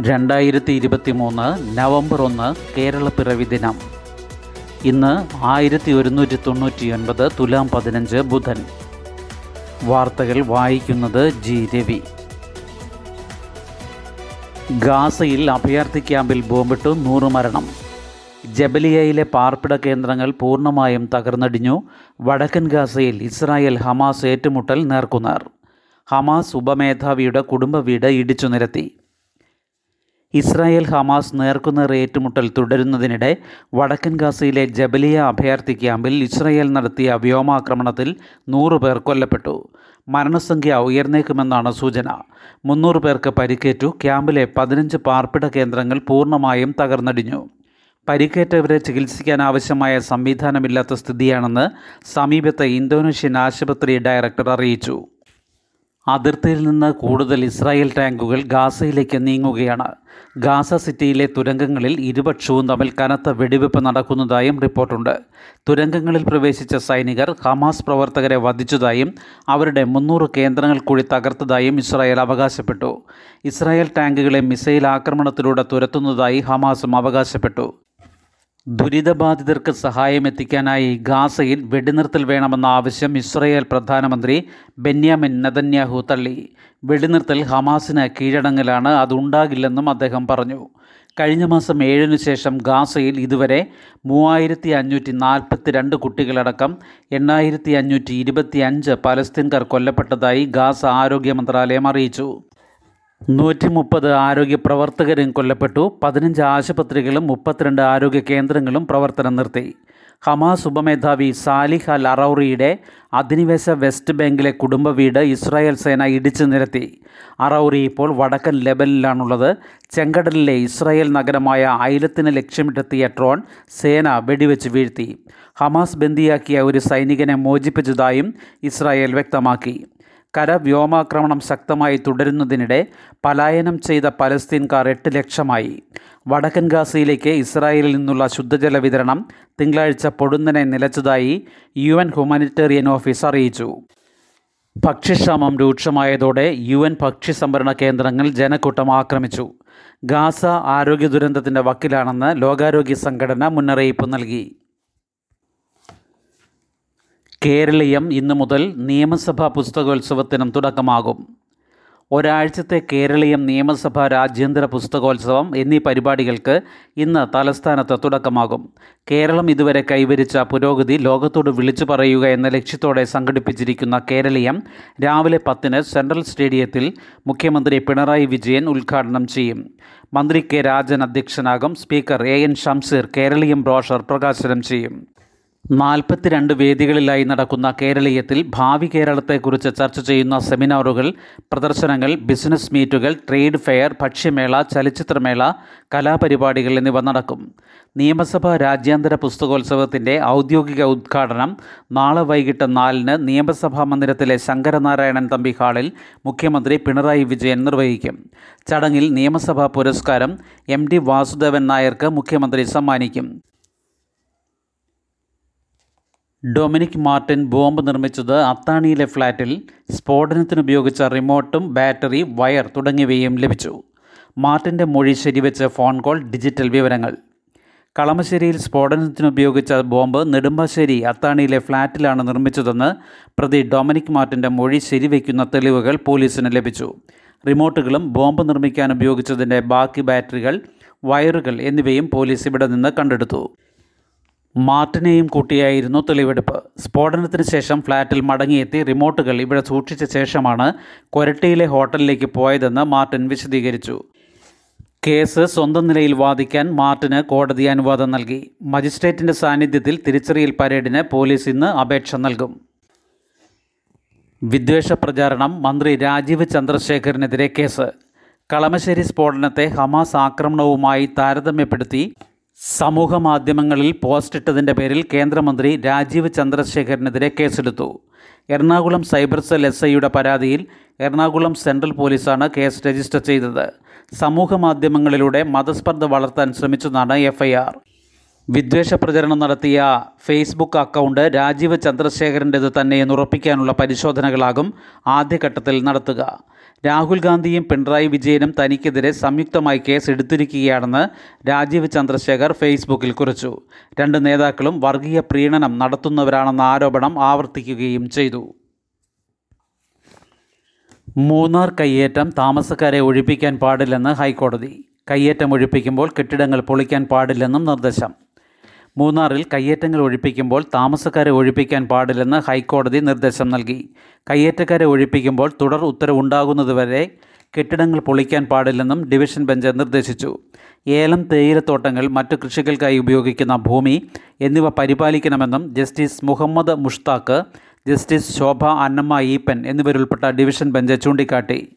രണ്ടായിരത്തി ഇരുപത്തി മൂന്ന് നവംബർ ഒന്ന് കേരളപ്പിറവി ദിനം. ഇന്ന് ആയിരത്തി ഒരുന്നൂറ്റി തൊണ്ണൂറ്റി ഒൻപത് തുലാം പതിനഞ്ച് ബുധൻ. വാർത്തകൾ വായിക്കുന്നത് ജി രവി. ഗാസയിൽ അഭയാർത്ഥി ക്യാമ്പിൽ ബോംബിട്ടു നൂറ് മരണം. ജബലിയയിലെ പാർപ്പിട കേന്ദ്രങ്ങൾ പൂർണമായും തകർന്നടിഞ്ഞു. വടക്കൻ ഗാസയിൽ ഇസ്രായേൽ ഹമാസ് ഏറ്റുമുട്ടൽ നേർക്കുനേർ. ഹമാസ് ഉപമേധാവിയുടെ കുടുംബ വീട് ഇടിച്ചു നിരത്തി. ഇസ്രായേൽ ഹമാസ് നേർക്കുനേർ ഏറ്റുമുട്ടൽ തുടരുന്നതിനിടെ വടക്കൻ ഗാസയിലെ ജബലിയ അഭയാർത്ഥി ക്യാമ്പിൽ ഇസ്രായേൽ നടത്തിയ വ്യോമാക്രമണത്തിൽ നൂറ് പേർ കൊല്ലപ്പെട്ടു. മരണസംഖ്യ ഉയർന്നേക്കുമെന്നാണ് സൂചന. മുന്നൂറ് പേർക്ക് പരിക്കേറ്റു. ക്യാമ്പിലെ പതിനഞ്ച് പാർപ്പിട കേന്ദ്രങ്ങൾ പൂർണമായും തകർന്നടിഞ്ഞു. പരിക്കേറ്റവരെ ചികിത്സിക്കാൻ ആവശ്യമായ സംവിധാനമില്ലാത്ത സ്ഥിതിയാണെന്ന് സമീപത്തെ ഇന്തോനേഷ്യൻ ആശുപത്രി ഡയറക്ടർ അറിയിച്ചു. അതിർത്തിയിൽ നിന്ന് കൂടുതൽ ഇസ്രായേൽ ടാങ്കുകൾ ഗാസയിലേക്ക് നീങ്ങുകയാണ്. ഗാസ സിറ്റിയിലെ തുരങ്കങ്ങളിൽ ഇരുപക്ഷവും തമ്മിൽ കനത്ത വെടിവെപ്പ് നടക്കുന്നതായും റിപ്പോർട്ടുണ്ട്. തുരങ്കങ്ങളിൽ പ്രവേശിച്ച സൈനികർ ഹമാസ് പ്രവർത്തകരെ വധിച്ചതായും അവരുടെ മുന്നൂറ് കേന്ദ്രങ്ങൾ കൂടി തകർത്തതായും ഇസ്രായേൽ അവകാശപ്പെട്ടു. ഇസ്രായേൽ ടാങ്കുകളെ മിസൈൽ ആക്രമണത്തിലൂടെ തുരത്തുന്നതായി ഹമാസും അവകാശപ്പെട്ടു. ദുരിതബാധിതർക്ക് സഹായം എത്തിക്കാനായി ഗാസയിൽ വെടിനിർത്തൽ വേണമെന്ന ആവശ്യം ഇസ്രയേൽ പ്രധാനമന്ത്രി ബെന്യാമിൻ നതന്യാഹു തള്ളി. വെടിനിർത്തൽ ഹമാസിന് കീഴടങ്ങലാണ് അതുണ്ടാകില്ലെന്നും അദ്ദേഹം പറഞ്ഞു. കഴിഞ്ഞ മാസം ഏഴിനു ശേഷം ഗാസയിൽ ഇതുവരെ മൂവായിരത്തി അഞ്ഞൂറ്റി നാൽപ്പത്തി രണ്ട് കുട്ടികളടക്കം എണ്ണായിരത്തി അഞ്ഞൂറ്റി ഇരുപത്തി അഞ്ച് പലസ്തീൻകാർ കൊല്ലപ്പെട്ടതായി ഗാസ ആരോഗ്യ മന്ത്രാലയം അറിയിച്ചു. നൂറ്റി മുപ്പത് ആരോഗ്യ പ്രവർത്തകരും കൊല്ലപ്പെട്ടു. പതിനഞ്ച് ആശുപത്രികളും മുപ്പത്തിരണ്ട് ആരോഗ്യ കേന്ദ്രങ്ങളും പ്രവർത്തനം നിർത്തി. ഹമാസ് ഉപമേധാവി സാലിഹ് അൽ അറൌറിയുടെ അധിനിവേശ വെസ്റ്റ് ബാങ്കിലെ കുടുംബ വീട് ഇസ്രായേൽ സേന ഇടിച്ചു നിരത്തി. അറൌറി ഇപ്പോൾ വടക്കൻ ലെബനിലാണുള്ളത്. ചെങ്കടലിലെ ഇസ്രായേൽ നഗരമായ ഐലത്തിന് ലക്ഷ്യമിട്ടെത്തിയ ട്രോൺ സേന വെടിവെച്ച് വീഴ്ത്തി. ഹമാസ് ബന്ദിയാക്കിയ ഒരു സൈനികനെ മോചിപ്പിച്ചതായും ഇസ്രായേൽ വ്യക്തമാക്കി. കര വ്യോമാക്രമണം ശക്തമായി തുടരുന്നതിനിടെ പലായനം ചെയ്ത പലസ്തീൻകാർ എട്ട് ലക്ഷമായി. വടക്കൻ ഗാസയിലേക്ക് ഇസ്രായേലിൽ നിന്നുള്ള ശുദ്ധജല വിതരണം തിങ്കളാഴ്ച പൊടുന്നനെ നിലച്ചതായി യു എൻ ഹ്യൂമാനിറ്റേറിയൻ ഓഫീസ് അറിയിച്ചു. ഭക്ഷ്യക്ഷാമം രൂക്ഷമായതോടെ യു എൻ ഭക്ഷ്യ സംഭരണ കേന്ദ്രങ്ങൾ ജനക്കൂട്ടം ആക്രമിച്ചു. ഗാസ ആരോഗ്യ ദുരന്തത്തിന്റെ വക്കിലാണെന്ന് ലോകാരോഗ്യ സംഘടന മുന്നറിയിപ്പ് നൽകി. കേരളീയം ഇന്നു മുതൽ നിയമസഭാ പുസ്തകോത്സവത്തിനും തുടക്കമാകും. ഒരാഴ്ചത്തെ കേരളീയം നിയമസഭാ രാജ്യാന്തര പുസ്തകോത്സവം എന്നീ പരിപാടികൾക്ക് ഇന്ന് തലസ്ഥാനത്ത് തുടക്കമാകും. കേരളം ഇതുവരെ കൈവരിച്ച പുരോഗതി ലോകത്തോട് വിളിച്ചു പറയുക എന്ന ലക്ഷ്യത്തോടെ സംഘടിപ്പിച്ചിരിക്കുന്ന കേരളീയം രാവിലെ പത്തിന് സെൻട്രൽ സ്റ്റേഡിയത്തിൽ മുഖ്യമന്ത്രി പിണറായി വിജയൻ ഉദ്ഘാടനം ചെയ്യും. മന്ത്രി K Rajan അധ്യക്ഷനാകും speaker A N Shamseer Keraleeyam brochure പ്രകാശനം ചെയ്യും. നാൽപ്പത്തിരണ്ട് വേദികളിലായി നടക്കുന്ന കേരളീയത്തിൽ ഭാവി കേരളത്തെക്കുറിച്ച് ചർച്ച ചെയ്യുന്ന സെമിനാറുകൾ പ്രദർശനങ്ങൾ ബിസിനസ് മീറ്റുകൾ ട്രേഡ് ഫെയർ ഭക്ഷ്യമേള ചലച്ചിത്രമേള കലാപരിപാടികൾ എന്നിവ നടക്കും. നിയമസഭാ രാജ്യാന്തര പുസ്തകോത്സവത്തിന്റെ ഔദ്യോഗിക ഉദ്ഘാടനം നാളെ വൈകിട്ട് നാലിന് നിയമസഭാ മന്ദിരത്തിലെ ശങ്കരനാരായണൻ തമ്പി ഹാളിൽ മുഖ്യമന്ത്രി പിണറായി വിജയൻ നിർവഹിക്കും. ചടങ്ങിൽ നിയമസഭാ പുരസ്കാരം എം ഡി വാസുദേവൻ നായർക്ക് മുഖ്യമന്ത്രി സമ്മാനിക്കും. ഡൊമിനിക് മാർട്ടിൻ ബോംബ് നിർമ്മിച്ചത് അത്താണിയിലെ ഫ്ളാറ്റിൽ സ്ഫോടനത്തിനുപയോഗിച്ച റിമോട്ടും ബാറ്ററി വയർ തുടങ്ങിയവയും ലഭിച്ചു. മാർട്ടിന്റെ മൊഴി ശരിവെച്ച ഫോൺ കോൾ ഡിജിറ്റൽ വിവരങ്ങൾ. കളമശ്ശേരിയിൽ സ്ഫോടനത്തിനുപയോഗിച്ച ബോംബ് നെടുമ്പാശ്ശേരി അത്താണിയിലെ ഫ്ളാറ്റിലാണ് നിർമ്മിച്ചതെന്ന് പ്രതി ഡൊമിനിക് മാർട്ടിന്റെ മൊഴി ശരിവയ്ക്കുന്ന തെളിവുകൾ പോലീസിന് ലഭിച്ചു. റിമോട്ടുകളും ബോംബ് നിർമ്മിക്കാൻ ഉപയോഗിച്ചതിന്റെ ബാക്കി ബാറ്ററികൾ വയറുകൾ എന്നിവയും പോലീസ് ഇവിടെ നിന്ന് കണ്ടെടുത്തു. മാർട്ടിനെയും കൂട്ടിയായിരുന്നു തെളിവെടുപ്പ്. സ്ഫോടനത്തിന് ശേഷം ഫ്ളാറ്റിൽ മടങ്ങിയെത്തി റിമോട്ടുകൾ ഇവിടെ സൂക്ഷിച്ച ശേഷമാണ് കൊരട്ടിയിലെ ഹോട്ടലിലേക്ക് പോയതെന്ന് മാർട്ടിൻ വിശദീകരിച്ചു. കേസ് സ്വന്തം നിലയിൽ വാദിക്കാൻ മാർട്ടിന് കോടതി അനുവാദം നൽകി. മജിസ്ട്രേറ്റിന്റെ സാന്നിധ്യത്തിൽ തിരിച്ചറിയൽ പരേഡിന് പോലീസ് ഇന്ന് അപേക്ഷ നൽകും. വിദ്വേഷ പ്രചാരണം മന്ത്രി രാജീവ് ചന്ദ്രശേഖരനെതിരെ കേസ്. കളമശ്ശേരി സ്ഫോടനത്തെ ഹമാസ് ആക്രമണവുമായി താരതമ്യപ്പെടുത്തി സമൂഹ മാധ്യമങ്ങളിൽ പോസ്റ്റ് ഇട്ടതിന്റെ പേരിൽ കേന്ദ്രമന്ത്രി രാജീവ് ചന്ദ്രശേഖരനെതിരെ കേസെടുത്തു. എറണാകുളം സൈബർ സെൽ എസ് ഐയുടെ പരാതിയിൽ എറണാകുളം സെൻട്രൽ പോലീസാണ് കേസ് രജിസ്റ്റർ ചെയ്തത്. സമൂഹ മാധ്യമങ്ങളിലൂടെ മതസ്പർദ്ധ വളർത്താൻ ശ്രമിച്ചതാണ് എഫ്ഐആർ. വിദ്വേഷ പ്രചരണം നടത്തിയ ഫേസ്ബുക്ക് അക്കൗണ്ട് രാജീവ് ചന്ദ്രശേഖരന്റേത് തന്നെയെന്ന് ഉറപ്പിക്കാനുള്ള പരിശോധനകളാകും ആദ്യഘട്ടത്തിൽ നടത്തുക. രാഹുൽ ഗാന്ധിയും പിണറായി വിജയനും തനിക്കെതിരെ സംയുക്തമായി കേസ് എടുത്തിരിക്കുകയാണെന്ന് രാജീവ് ചന്ദ്രശേഖർ ഫേസ്ബുക്കിൽ കുറിച്ചു. രണ്ട് നേതാക്കളും വർഗീയ പ്രീണനം നടത്തുന്നവരാണെന്ന ആരോപണം ആവർത്തിക്കുകയും ചെയ്തു. മൂന്നാർ കയ്യേറ്റം താമസക്കാരെ ഒഴിപ്പിക്കാൻ പാടില്ലെന്ന് ഹൈക്കോടതി. കയ്യേറ്റം ഒഴിപ്പിക്കുമ്പോൾ കെട്ടിടങ്ങൾ പൊളിക്കാൻ പാടില്ലെന്നും നിർദ്ദേശം. മൂന്നാറിൽ കയ്യേറ്റങ്ങൾ ഒഴിപ്പിക്കുമ്പോൾ താമസക്കാരെ ഒഴിപ്പിക്കാൻ പാടില്ലെന്ന് ഹൈക്കോടതി നിർദ്ദേശം നൽകി. കയ്യേറ്റക്കാരെ ഒഴിപ്പിക്കുമ്പോൾ തുടർ ഉത്തരവുണ്ടാകുന്നതുവരെ കെട്ടിടങ്ങൾ പൊളിക്കാൻ പാടില്ലെന്നും ഡിവിഷൻ ബെഞ്ച് നിർദ്ദേശിച്ചു. ഏലം തേയിലത്തോട്ടങ്ങൾ മറ്റു കൃഷികൾക്കായി ഉപയോഗിക്കുന്ന ഭൂമി എന്നിവ പരിപാലിക്കണമെന്നും ജസ്റ്റിസ് മുഹമ്മദ് മുഷ്താഖ് ജസ്റ്റിസ് ശോഭ അന്നമ്മ ഈപ്പൻ എന്നിവരുൾപ്പെട്ട ഡിവിഷൻ ബെഞ്ച് ചൂണ്ടിക്കാട്ടി.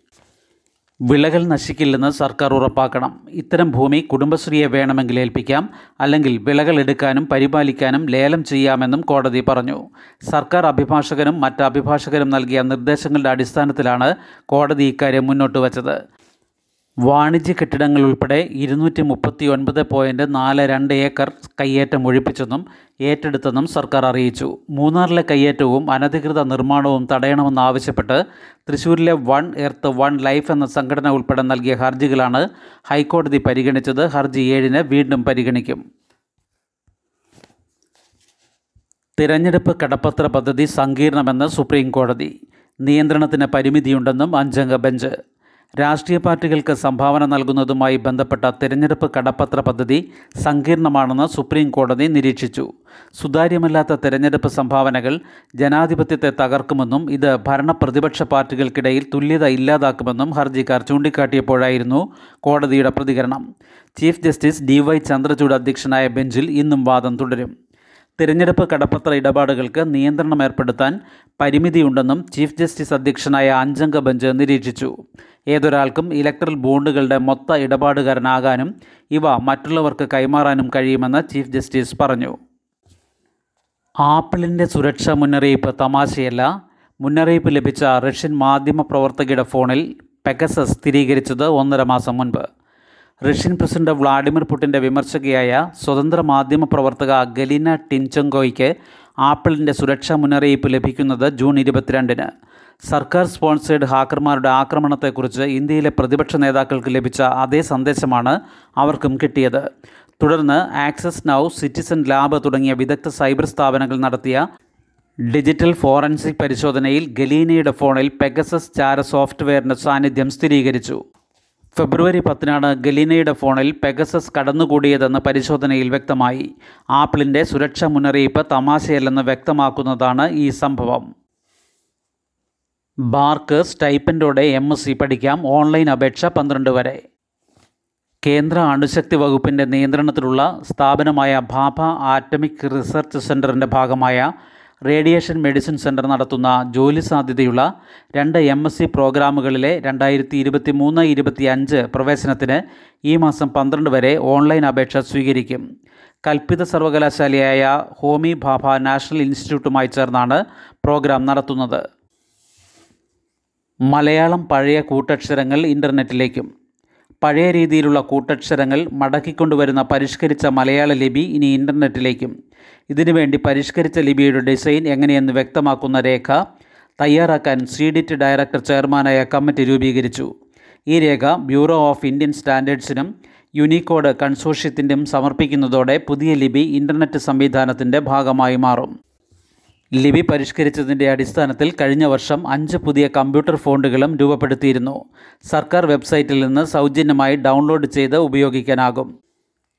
വിളകൾ നശിക്കില്ലെന്ന് സർക്കാർ ഉറപ്പാക്കണം. ഇത്തരം ഭൂമി കുടുംബശ്രീയെ വേണമെങ്കിൽ ഏൽപ്പിക്കാം. അല്ലെങ്കിൽ വിളകൾ എടുക്കാനും പരിപാലിക്കാനും ലേലം ചെയ്യാമെന്നും കോടതി പറഞ്ഞു. സർക്കാർ അഭിഭാഷകനും മറ്റ് അഭിഭാഷകരും നൽകിയ നിർദ്ദേശങ്ങളുടെ അടിസ്ഥാനത്തിലാണ് കോടതി ഇക്കാര്യം മുന്നോട്ട് വച്ചത് വാണിജ്യ കെട്ടിടങ്ങൾ ഉൾപ്പെടെ ഇരുന്നൂറ്റി മുപ്പത്തി ഒൻപത് പോയിന്റ് നാല് രണ്ട് ഏക്കർ കയ്യേറ്റം ഒഴിപ്പിച്ചെന്നും ഏറ്റെടുത്തെന്നും സർക്കാർ അറിയിച്ചു. മൂന്നാറിലെ കയ്യേറ്റവും അനധികൃത നിർമ്മാണവും തടയണമെന്നാവശ്യപ്പെട്ട് തൃശൂരിലെ വൺ എർത്ത് വൺ ലൈഫ് എന്ന സംഘടന ഉൾപ്പെടെ നൽകിയ ഹർജികളാണ് ഹൈക്കോടതി പരിഗണിച്ചത്. ഹർജി ഏഴിന് വീണ്ടും പരിഗണിക്കും. തിരഞ്ഞെടുപ്പ് കടപ്പത്ര പദ്ധതി സങ്കീർണമെന്ന് സുപ്രീം കോടതി നിയന്ത്രണത്തിന് പരിമിതിയുണ്ടെന്നും അഞ്ചംഗ ബെഞ്ച് രാഷ്ട്രീയ പാർട്ടികൾക്ക് സംഭാവന നൽകുന്നതുമായി ബന്ധപ്പെട്ട തെരഞ്ഞെടുപ്പ് കടപ്പത്ര പദ്ധതി സങ്കീർണമാണെന്ന് സുപ്രീം കോടതി നിരീക്ഷിച്ചു. സുതാര്യമല്ലാത്ത തെരഞ്ഞെടുപ്പ് സംഭാവനകൾ ജനാധിപത്യത്തെ തകർക്കുമെന്നും ഇത് ഭരണപ്രതിപക്ഷ പാർട്ടികൾക്കിടയിൽ തുല്യത ഇല്ലാതാക്കുമെന്നും ഹർജിക്കാർ ചൂണ്ടിക്കാട്ടിയപ്പോഴായിരുന്നു കോടതിയുടെ പ്രതികരണം. Chief justice D Y Chandrachud അധ്യക്ഷനായ ബെഞ്ചിൽ ഇന്നും വാദം തുടരും. തിരഞ്ഞെടുപ്പ് കടപ്പത്ര ഇടപാടുകൾക്ക് നിയന്ത്രണം ഏർപ്പെടുത്താൻ പരിമിതിയുണ്ടെന്നും ചീഫ് ജസ്റ്റിസ് അധ്യക്ഷനായ അഞ്ചംഗ ബെഞ്ച് നിരീക്ഷിച്ചു. ഏതൊരാൾക്കും ഇലക്ട്രൽ ബോണ്ടുകളുടെ മൊത്ത ഇടപാടുകാരനാകാനും ഇവ മറ്റുള്ളവർക്ക് കൈമാറാനും കഴിയുമെന്ന് ചീഫ് ജസ്റ്റിസ് പറഞ്ഞു. ആപ്പിളിന്റെ സുരക്ഷാ മുന്നറിയിപ്പ് തമാശയല്ല. മുന്നറിയിപ്പ് ലഭിച്ച റഷ്യൻ മാധ്യമപ്രവർത്തകയുടെ ഫോണിൽ പെഗസസ് സ്ഥിരീകരിച്ചത് ഒന്നര മാസം മുൻപ്. റഷ്യൻ പ്രസിഡന്റ് വ്ളാഡിമിർ പുടിന്റെ വിമർശകയായ സ്വതന്ത്ര മാധ്യമപ്രവർത്തക ഗലീന ടിൻചങ്കോയ്ക്ക് ആപ്പിളിന്റെ സുരക്ഷാ മുന്നറിയിപ്പ് ലഭിക്കുന്നത് ജൂൺ ഇരുപത്തിരണ്ടിന്. സർക്കാർ സ്പോൺസേഡ് ഹാക്കർമാരുടെ ആക്രമണത്തെക്കുറിച്ച് ഇന്ത്യയിലെ പ്രതിപക്ഷ നേതാക്കൾക്ക് ലഭിച്ച അതേ സന്ദേശമാണ് അവർക്കും കിട്ടിയത്. തുടർന്ന് ആക്സസ് നൗ സിറ്റിസൺ ലാബ് തുടങ്ങിയ വിദഗ്ധ സൈബർ സ്ഥാപനങ്ങൾ നടത്തിയ ഡിജിറ്റൽ ഫോറൻസിക് പരിശോധനയിൽ ഗലീനയുടെ ഫോണിൽ പെഗസസ് ചാര സോഫ്റ്റ്വെയറിന്റെ സാന്നിധ്യം സ്ഥിരീകരിച്ചു. ഫെബ്രുവരി പത്തിനാണ് ഗലീനയുടെ ഫോണിൽ പെഗസസ് കടന്നുകൂടിയതെന്ന് പരിശോധനയിൽ വ്യക്തമായി. ആപ്പിളിന്റെ സുരക്ഷാ മുന്നറിയിപ്പ് തമാശയല്ലെന്ന് വ്യക്തമാക്കുന്നതാണ് ഈ സംഭവം. ബാർക്ക് സ്റ്റൈപ്പൻഡോടെ എം എസ് സി പഠിക്കാം. ഓൺലൈൻ അപേക്ഷ പന്ത്രണ്ട് വരെ. കേന്ദ്ര അണുശക്തി വകുപ്പിന്റെ നിയന്ത്രണത്തിലുള്ള സ്ഥാപനമായ ഭാഭ ആറ്റമിക് റിസർച്ച് സെന്ററിന്റെ ഭാഗമായ റേഡിയേഷൻ മെഡിസിൻ സെന്റർ നടത്തുന്ന ജോലി സാധ്യതയുള്ള രണ്ട് എം എസ് സി പ്രോഗ്രാമുകളിലെ രണ്ടായിരത്തി ഇരുപത്തി മൂന്ന് ഇരുപത്തി അഞ്ച് പ്രവേശനത്തിന് ഈ മാസം പന്ത്രണ്ട് വരെ ഓൺലൈൻ അപേക്ഷ സ്വീകരിക്കും. കൽപ്പിത സർവകലാശാലയായ ഹോമി ഭാഭ നാഷണൽ ഇൻസ്റ്റിറ്റ്യൂട്ടുമായി ചേർന്നാണ് പ്രോഗ്രാം നടത്തുന്നത്. മലയാളം പഴയ കൂട്ടക്ഷരങ്ങൾ ഇന്റർനെറ്റിലേക്കും പഴയ രീതിയിലുള്ള കൂട്ടക്ഷരങ്ങൾ മടക്കിക്കൊണ്ടുവരുന്ന പരിഷ്കരിച്ച മലയാള ലിപി ഇനി ഇന്റർനെറ്റിലേക്കും ഇതിനുവേണ്ടി പരിഷ്കരിച്ച ലിപിയുടെ ഡിസൈൻ എങ്ങനെയെന്ന് വ്യക്തമാക്കുന്ന രേഖ തയ്യാറാക്കാൻ സിഡിറ്റ് ഡയറക്ടർ ചെയർമാനായ കമ്മിറ്റി രൂപീകരിച്ചു. ഈ രേഖ ബ്യൂറോ ഓഫ് ഇന്ത്യൻ സ്റ്റാൻഡേർഡ്സിനും യുനിക്കോഡ് കൺസോഷ്യത്തിന്റെയും സമർപ്പിക്കുന്നതോടെ പുതിയ ലിപി ഇന്റർനെറ്റ് സംവിധാനത്തിന്റെ ഭാഗമായി മാറും. ലിപി പരിഷ്കരിച്ചതിന്റെ അടിസ്ഥാനത്തിൽ കഴിഞ്ഞ വർഷം അഞ്ച് പുതിയ കമ്പ്യൂട്ടർ ഫോണ്ടുകളും രൂപപ്പെടുത്തിയിരുന്നു. സർക്കാർ വെബ്സൈറ്റിൽ നിന്ന് സൗജന്യമായി ഡൗൺലോഡ് ചെയ്ത് ഉപയോഗിക്കാനാകും.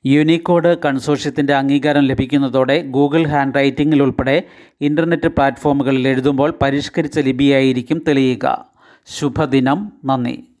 യൂണിക്കോഡ് കൺസോഷ്യത്തിന്റെ അംഗീകാരം ലഭിക്കുന്നതോടെ ഗൂഗിൾ ഹാൻഡ് റൈറ്റിംഗിൽ ഉൾപ്പെടെ ഇന്റർനെറ്റ് പ്ലാറ്റ്ഫോമുകളിൽ എഴുതുമ്പോൾ പരിഷ്കരിച്ച ലിപിയായിരിക്കും തെളിയുക. ശുഭദിനം. നന്ദി.